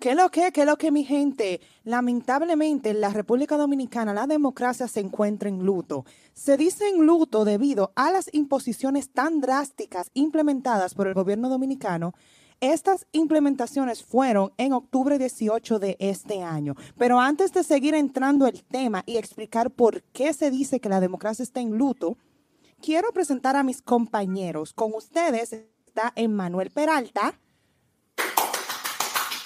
¿Qué lo que, qué lo que, mi gente? Lamentablemente, en la República Dominicana la democracia se encuentra en luto. Se dice en luto debido a las imposiciones tan drásticas implementadas por el gobierno dominicano. Estas implementaciones fueron en octubre 18 de este año. Pero antes de seguir entrando el tema y explicar por qué se dice que la democracia está en luto, quiero presentar a mis compañeros. Con ustedes está Emmanuel Peralta.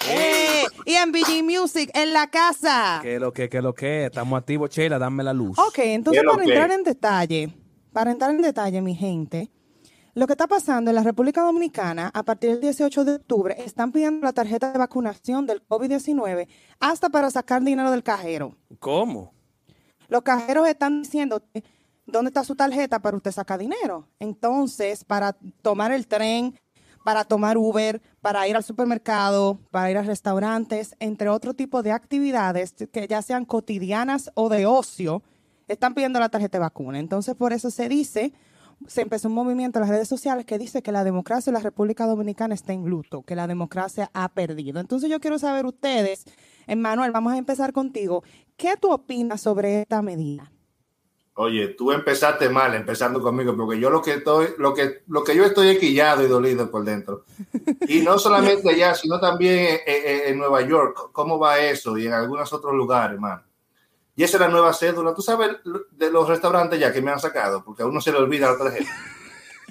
¡Eh! Y en BG Music, en la casa. ¿Qué lo que, qué lo que? Estamos activos, Chela, dame la luz. Ok, entonces ¿Qué lo para que? entrar en detalle, para entrar en detalle, mi gente, lo que está pasando en la República Dominicana, a partir del 18 de octubre, están pidiendo la tarjeta de vacunación del COVID-19 hasta para sacar dinero del cajero. ¿Cómo? Los cajeros están diciendo dónde está su tarjeta para usted sacar dinero. Entonces, para tomar el tren, para tomar Uber, para ir al supermercado, para ir a restaurantes, entre otro tipo de actividades que ya sean cotidianas o de ocio, están pidiendo la tarjeta de vacuna. Entonces, por eso se dice, se empezó un movimiento en las redes sociales que dice que la democracia en la República Dominicana está en luto, que la democracia ha perdido. Entonces, yo quiero saber ustedes, Emmanuel, vamos a empezar contigo. ¿Qué tú opinas sobre esta medida? Oye, tú empezaste mal, empezando conmigo, porque yo lo que estoy, lo que, lo que yo estoy es quillado y dolido por dentro. Y no solamente allá, sino también en Nueva York. ¿Cómo va eso? Y en algunos otros lugares, hermano. Y esa es la nueva cédula. Tú sabes de los restaurantes ya que me han sacado, porque a uno se le olvida la tarjeta.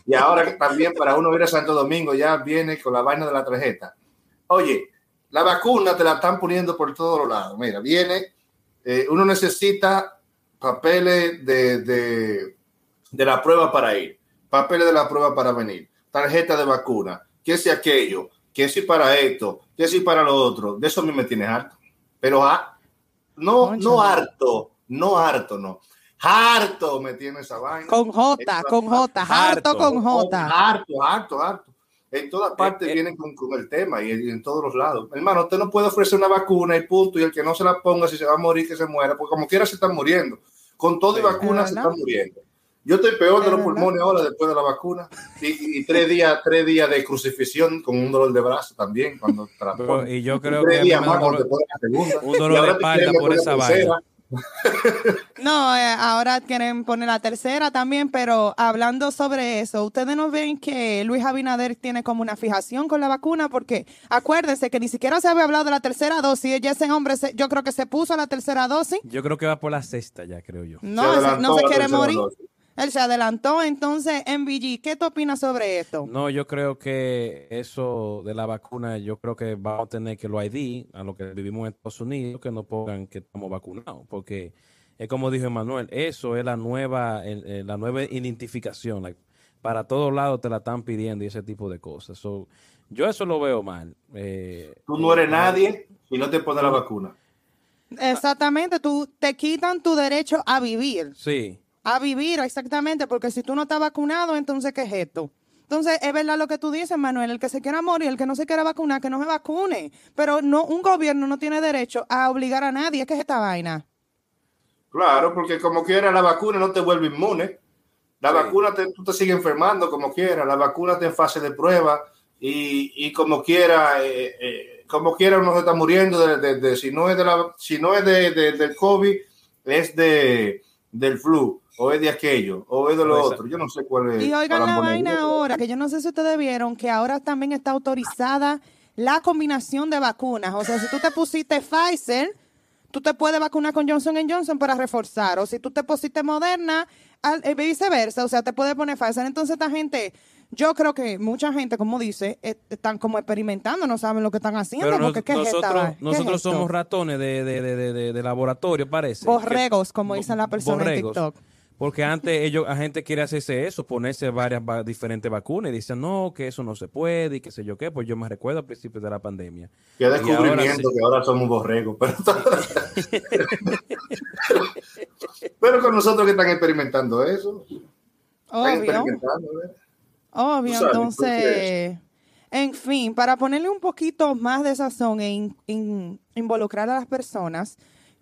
Y ahora que también para uno ir a Santo Domingo ya viene con la vaina de la tarjeta. Oye, la vacuna te la están poniendo por todos lados. Mira, viene, eh, uno necesita papeles de, de, de la prueba para ir, papeles de la prueba para venir, tarjeta de vacuna, que si aquello, que si para esto, que si para lo otro. De eso a mí me tiene harto. Pero ah, no, Concha. no harto, no harto, no. Harto me tiene esa vaina. Con J, con J, harto Harto. con J. Harto, harto, harto. En todas partes Eh, eh. vienen con, con el tema y, y en todos los lados. Hermano, usted no puede ofrecer una vacuna y punto, y el que no se la ponga, si se va a morir, que se muera, porque como quiera se están muriendo. Con todo y vacuna se están muriendo. Yo estoy peor de los pulmones ahora después de la vacuna. Y, y tres días, tres días de crucifixión con un dolor de brazo también cuando Pero- y yo creo tres que días más dolor- ponen la segunda. un dolor de espalda por esa vaina. No, eh, ahora quieren poner la tercera también, pero hablando sobre eso, ustedes no ven que Luis Abinader tiene como una fijación con la vacuna, porque acuérdense que ni siquiera se había hablado de la tercera dosis, ya ese hombre, se- yo creo que se puso la tercera dosis, Yo creo que va por la sexta ya, creo yo. no, Se no se quiere morir, dosis. Él se adelantó, entonces, MVG, ¿qué tú opinas sobre esto? No, yo creo que eso de la vacuna, yo creo que vamos a tener que lo ID, a lo que vivimos en Estados Unidos, que no pongan que estamos vacunados, porque es como dijo Emanuel, eso es la nueva, el- el- la nueva identificación. like, para todos lados te la están pidiendo y ese tipo de cosas. So, yo eso lo veo mal. eh, Tú no eres eh, nadie y no te pones la vacuna. Exactamente, tú te quitan tu derecho a vivir. Sí, a vivir, exactamente, porque si tú no estás vacunado, entonces, ¿qué es esto? Entonces, es verdad lo que tú dices, Manuel, el que se quiera morir, el que no se quiera vacunar, que no se vacune. Pero no, un gobierno no tiene derecho a obligar a nadie, ¿qué es esta vaina? Claro, porque como quiera la vacuna no te vuelve inmune. La Sí. vacuna te, tú te sigues enfermando como quiera. La vacuna está en fase de prueba y, y como quiera, eh, eh, como quiera uno se está muriendo. De, de- de- si no es de la, si no es de, de- del COVID, es de del flu o es de aquello o es de lo Esa- otro. Yo no sé cuál es. Y oigan la vaina ahora, que yo no sé si ustedes vieron que ahora también está autorizada la combinación de vacunas. O sea, si tú te pusiste Pfizer, tú te puedes vacunar con Johnson Johnson para reforzar. O si tú te pusiste Moderna, eh, viceversa. O sea, te puedes poner Pfizer. Entonces, esta gente, yo creo que mucha gente, como dice, eh, están como experimentando, no saben lo que están haciendo. pero nos- porque, ¿qué es esta nosotros, vaina? ¿Qué es nosotros somos ratones de, de, de, de, laboratorio, parece. Borregos, como dice la persona en borregos. TikTok. Porque antes ellos, la gente quiere hacerse eso, ponerse varias va- diferentes vacunas y dicen, no, que eso no se puede y qué sé yo qué. Pues yo me recuerdo al principio de la pandemia. Qué ahora descubrimiento sí. que ahora somos borregos. Pero, pero con nosotros que están experimentando eso. Obvio. experimentando, ¿eh? Obvio, sabes, entonces, en fin, para ponerle un poquito más de sazón e in- in- involucrar a las personas,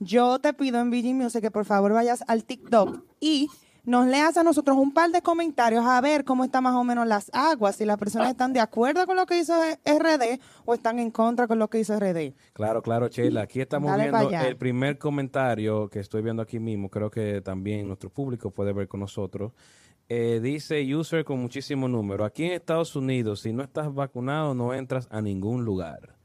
yo te pido en VG Music que por favor vayas al TikTok y nos leas a nosotros un par de comentarios a ver cómo están más o menos las aguas, si las personas están de acuerdo con lo que hizo RD o están en contra con lo que hizo RD. Claro, claro, Sheila. Aquí estamos Dale viendo el primer comentario que estoy viendo aquí mismo. Creo que también nuestro público puede ver con nosotros. Eh, dice user con muchísimo número. Aquí en Estados Unidos, si no estás vacunado, no entras a ningún lugar.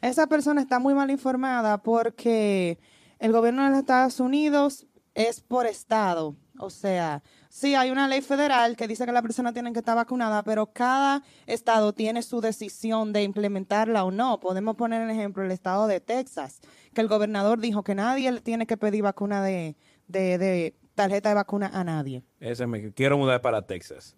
Esa persona está muy mal informada porque el gobierno de los Estados Unidos es por estado. O sea, sí hay una ley federal que dice que la persona tiene que estar vacunada, pero cada estado tiene su decisión de implementarla o no. Podemos poner el ejemplo el estado de Texas, que el gobernador dijo que nadie le tiene que pedir vacuna de, de, de tarjeta de vacuna a nadie. Ese me quiero mudar para Texas.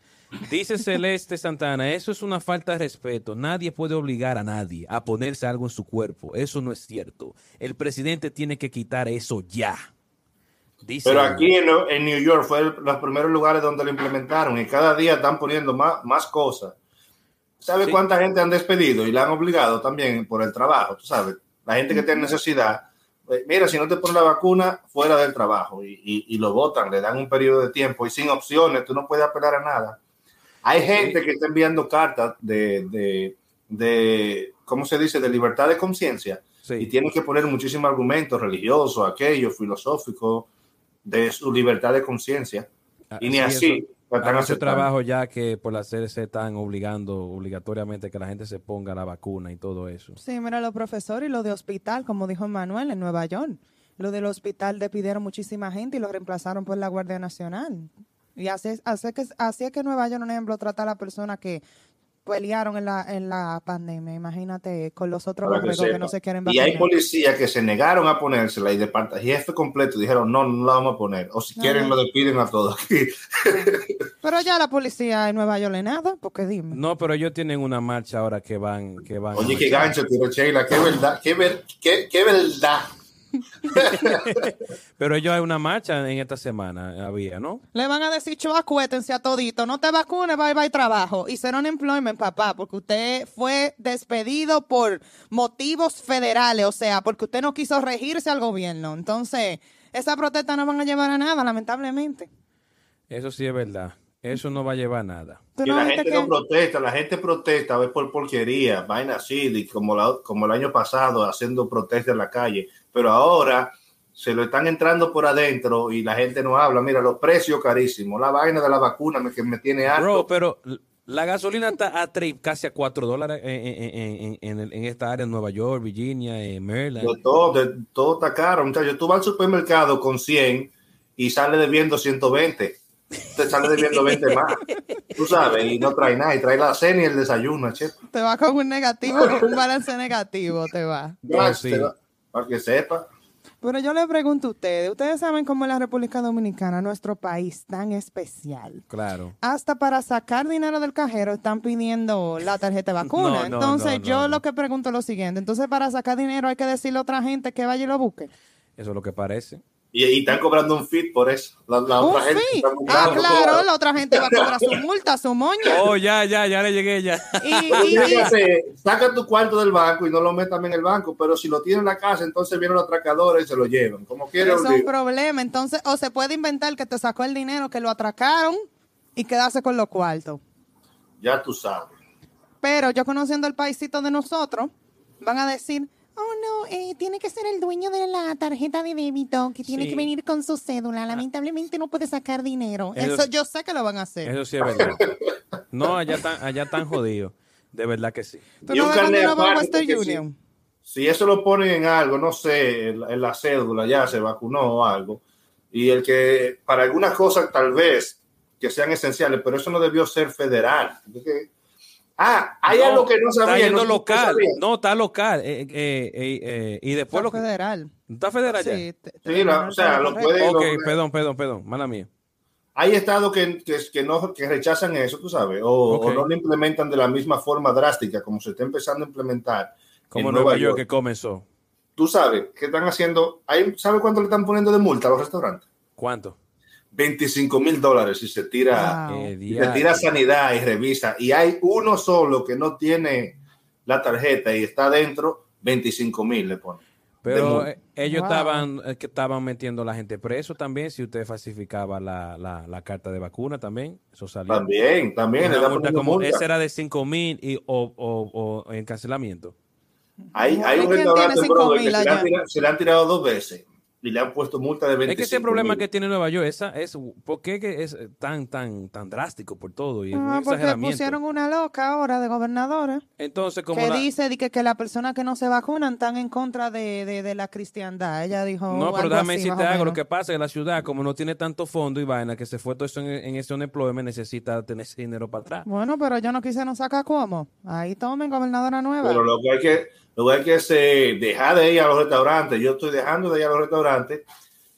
Dice Celeste Santana, eso es una falta de respeto. Nadie puede obligar a nadie a ponerse algo en su cuerpo. Eso no es cierto. El presidente tiene que quitar eso ya. Dice Pero aquí en, en New York fue el- los primeros lugares donde lo implementaron y cada día están poniendo más, más cosas. ¿Sabe Sí. cuánta gente han despedido y la han obligado también por el trabajo? Tú sabes, la gente que tiene necesidad. eh, Mira, si no te pones la vacuna, fuera del trabajo y, y- y lo votan, le dan un periodo de tiempo y sin opciones, tú no puedes apelar a nada. Hay gente que está enviando cartas de, de, de, ¿cómo se dice?, de libertad de conciencia Sí. y tienen que poner muchísimos argumentos religiosos, aquellos, filosóficos, de su libertad de conciencia. Y ni Sí, así Hay mucho trabajo ya que por la CDC están obligando obligatoriamente que la gente se ponga la vacuna y todo eso. Sí, mira, los profesores y lo de hospital, como dijo Manuel en Nueva York. Lo del hospital despidieron muchísima gente y lo reemplazaron por la Guardia Nacional. Y así, es- así, es que, así es que Nueva York, por ejemplo, trata a las personas que pelearon en la, en la pandemia. Imagínate con los otros que que, no se quieren Y hay vacunar. policías que se negaron a ponérsela y de parte jefe completo dijeron no, no la vamos a poner. O si No, quieren no. lo despiden a todos aquí. Pero ya la policía en Nueva York le nada, porque dime. No, pero ellos tienen una marcha ahora que van, que van. a Oye, qué gancho tiró Sheila, qué verdad, qué, ver, qué, qué verdad. Pero ellos hay una marcha en esta semana, había, ¿no? Le van a decir, chuacuétense a todito, no te vacunes, bye bye trabajo. Un employment, papá, porque usted fue despedido por motivos federales, o sea, porque usted no quiso regirse al gobierno. Entonces, esa protesta no van a llevar a nada, lamentablemente. Eso sí es verdad. Eso no va a llevar nada. ¿Tú Que no la gente que- no protesta, la gente protesta a ver por porquería, vaina así, como, la- como el año pasado haciendo protesta en la calle, pero ahora se lo están entrando por adentro y la gente no habla. Mira, los precios carísimos, la vaina de la vacuna me, que me tiene harto. Bro, pero la gasolina está a tres, casi a 4 dólares en, en- en- en- en- en esta área, en Nueva York, Virginia, en Maryland. De todo, de, todo está caro, muchachos. Tú vas al supermercado con 100 y sale debiendo 120. Te sale debiendo 20 más. Tú sabes, y no trae nada. Y trae la cena y el desayuno, che. Te va con un negativo, con un balance negativo, te va. Ya, sí. te va- Para que sepa. Pero yo le pregunto a ustedes, ¿ustedes saben cómo es la República Dominicana, nuestro país tan especial? Claro. hasta para sacar dinero del cajero están pidiendo la tarjeta de vacuna. No, no, entonces no, yo no. lo que pregunto es lo siguiente, entonces para sacar dinero hay que decirle a otra gente que vaya y lo busque. Eso es lo que parece. Y, y están cobrando un fee por eso. La, la Un otra gente Ah, claro, la otra gente va a cobrar su multa, su moña. Oh, ya, ya, ya le llegué ya. Y, saca tu cuarto del banco y no lo metas en el banco, pero si lo tienes en la casa, entonces vienen los atracadores y se lo llevan. Como eso quieran. es un problema. Entonces, o se puede inventar que te sacó el dinero, que lo atracaron y quedarse con los cuartos. Ya tú sabes. Pero yo conociendo el paisito de nosotros, van a decir, eh, tiene que ser el dueño de la tarjeta de débito, que tiene Sí. que venir con su cédula. Lamentablemente no puede sacar dinero. Eso- Eso, yo sé que lo van a hacer. Eso sí es verdad. No, allá están, allá están jodidos. De verdad que sí. Y un carnet uno va a aparte. Union. Si eso lo ponen en algo, no sé, en, la- en la cédula, ya se vacunó o algo, y el que para algunas cosas tal vez que sean esenciales, pero eso no debió ser federal. Porque- ah, hay algo que no sabía. Está yendo no- no local. sabía. No, está local. Eh, eh, eh, eh, y después Fue lo que. federal. ¿Está federal ya? Sí, te- te Sí, la- o sea, lo puede- Ok, lo- perdón, perdón, perdón. Mala mía. Hay estados que, que, que no, que rechazan eso, tú sabes, o, Ok. o no lo implementan de la misma forma drástica como se está empezando a implementar. Como en Nueva, York, que comenzó. Tú sabes que están haciendo, ¿sabe cuánto le están poniendo de multa a los restaurantes? ¿Cuánto? 25 mil dólares si se tira, Wow. Eh, se tira sanidad y revisa. Y hay uno solo que no tiene la tarjeta y está dentro, 25 mil le ponen. Pero De- eh, ellos Wow. estaban eh, que estaban metiendo a la gente preso también si usted falsificaba la, la, la carta de vacuna también. Eso salió. También, también. dan multa como, multa. esa era de 5 mil y, o, o, o encarcelamiento. Hay, hay un ¿Quién restaurante tiene en Broadway 5.000 que se se le han tirado dos veces y le han puesto multa de 25 Es que ese problema mil. que tiene Nueva York esa es ¿por qué que es tan tan tan drástico por todo y Ah, porque exageramiento? pusieron una loca ahora de gobernadora Entonces como que la- dice di que, que las personas que no se vacunan están en contra de, de, de la cristiandad. Ella dijo No, pero algo déjame así, decirte más o algo. Lo que pasa es que la ciudad, como no tiene tanto fondo y vaina, que se fue todo eso en, en ese unemployment, necesita tener ese dinero para atrás. Bueno, pero yo no quisieron sacar cómo. Ahí tomen gobernadora nueva. Pero lo que hay que, lo que hay que es eh, dejar de ir a los restaurantes. Yo estoy dejando de ir a los restaurantes.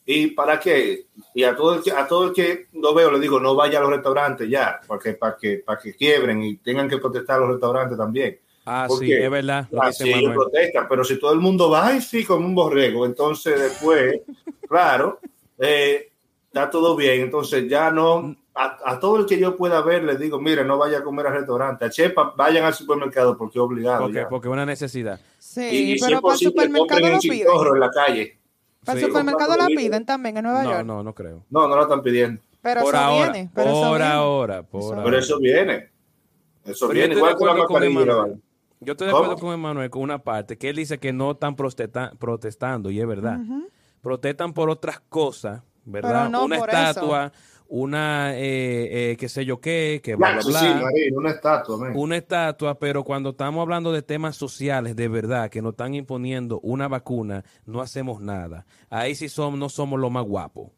¿Y para qué? Y a todo el que, a todo el que lo veo le digo, no vaya a los restaurantes ya, porque para que, para que quiebren y tengan que protestar a los restaurantes también. Ah, ¿Por sí, es verdad. Ah, dice sí, ellos protestan, pero si todo el mundo va, ay, sí, como un borrego, entonces después, claro, eh, está todo bien. Entonces ya no, a, a todo el que yo pueda ver, le digo, mire, no vaya a comer al restaurante, a Chepa, vayan al supermercado porque es obligado. Porque, es una necesidad. Sí, y, y si pero es para el supermercado lo en piden. En la calle. Para el Sí. supermercado la piden también en Nueva No, York. no, no creo. No, no lo están pidiendo. Pero por eso ahora, viene. Pero eso por viene. ahora, por Eso ahora. Pero eso viene. Eso viene, estoy de igual que la acuerdo con mascarilla. Emanuel. ¿vale? Yo estoy de ¿Cómo? acuerdo con Emanuel con una parte, que él dice que no están protesta- protestando, y es verdad. Protestan por otras cosas, ¿verdad? Pero no una estatua, una, eh, eh, qué sé yo qué, que bla, bla, bla. sí, Marín, una estatua. man. una estatua, pero cuando estamos hablando de temas sociales de verdad que nos están imponiendo una vacuna, no hacemos nada. Ahí sí somos, no somos los más guapos.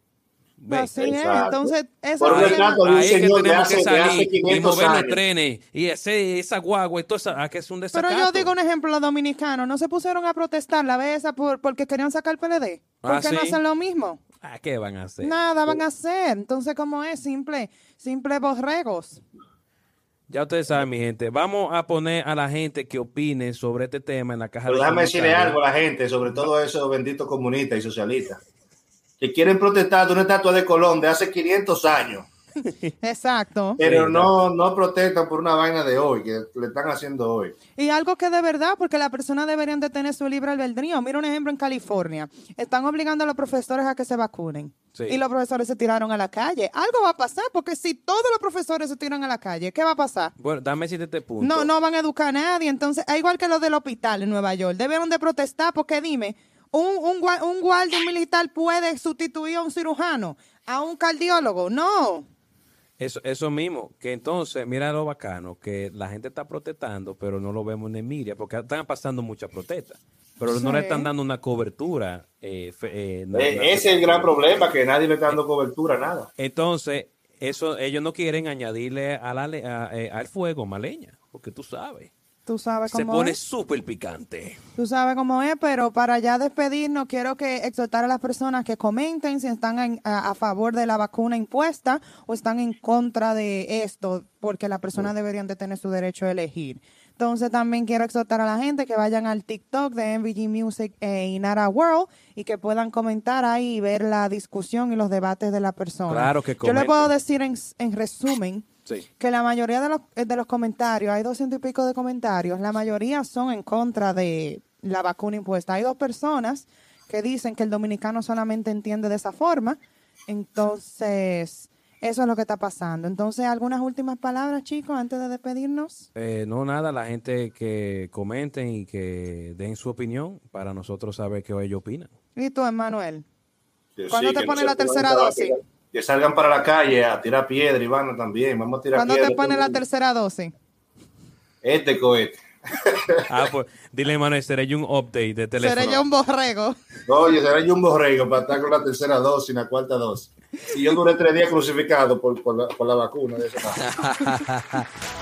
Así es. Entonces, eso Por es Ahí es que tenemos hace, que salir y 500 mover los trenes y ese, esa guagua y todo eso, ah, que es un Pero desacato. yo digo un ejemplo los dominicanos, no se pusieron a protestar la vez esa por, porque querían sacar el PLD. ¿Por Ah, qué no hacen lo mismo? Ah, ¿Qué van a hacer? Nada van a hacer. Entonces, ¿cómo es? Simple, simple borregos. Ya ustedes saben, mi gente. Vamos a poner a la gente que opine sobre este tema en la caja Pero de déjame decirle algo a la gente, sobre todo esos benditos comunistas y socialistas, que quieren protestar de una estatua de Colón de hace 500 años, Exacto. pero no, no protestan por una vaina de hoy, que le están haciendo hoy. Y algo que de verdad, porque las personas deberían de tener su libre albedrío. Mira un ejemplo en California. Están obligando a los profesores a que se vacunen. Sí. Y los profesores se tiraron a la calle. Algo va a pasar, porque si todos los profesores se tiran a la calle, ¿qué va a pasar? Bueno, dame decirte este punto. No, no van a educar a nadie. Entonces, es igual que los del hospital en Nueva York. Debieron de protestar porque dime, un, un, un guardia militar puede sustituir a un cirujano, a un cardiólogo. No. Eso, eso mismo, que entonces, mira lo bacano, que la gente está protestando, pero no lo vemos en el media, porque están pasando muchas protestas, pero no le están dando una cobertura. eh, fe- eh, Eh, ese es el gran problema, que nadie le está dando cobertura a nada. Entonces, eso ellos no quieren añadirle a la, a- eh, al fuego más leña, porque tú sabes, Tú sabes se cómo pone es. súper picante. Tú sabes cómo es, pero para ya despedirnos, quiero que exhortar a las personas que comenten si están en- a, a favor de la vacuna impuesta o están en contra de esto, porque las personas deberían de tener su derecho a elegir. Entonces también quiero exhortar a la gente que vayan al TikTok de MVG Music e Inara World y que puedan comentar ahí y ver la discusión y los debates de la persona. Claro que Yo le comenten. puedo decir en, en resumen Sí. que la mayoría de los, eh, de los comentarios, hay doscientos y pico de comentarios, la mayoría son en contra de la vacuna impuesta. Hay dos personas que dicen que el dominicano solamente entiende de esa forma, entonces eso es lo que está pasando. Entonces, algunas últimas palabras, chicos, antes de despedirnos. Eh, no, nada, la gente que comenten y que den su opinión para nosotros saber qué ellos opinan. ¿Y tú, Emanuel? Que ¿Cuándo te ponen la tercera dosis? Que salgan para la calle a tirar piedra, Ivana, también. Vamos a tirar ¿Cuándo piedra. te ponen la tercera dosis? Este cohete. Ah, pues dile, Manuel, seré yo un update de teléfono. Seré yo un borrego. Oye, será yo un borrego para estar con la tercera dosis y la cuarta dosis. Si yo duré tres días crucificado por, por, la, por la vacuna. De esa.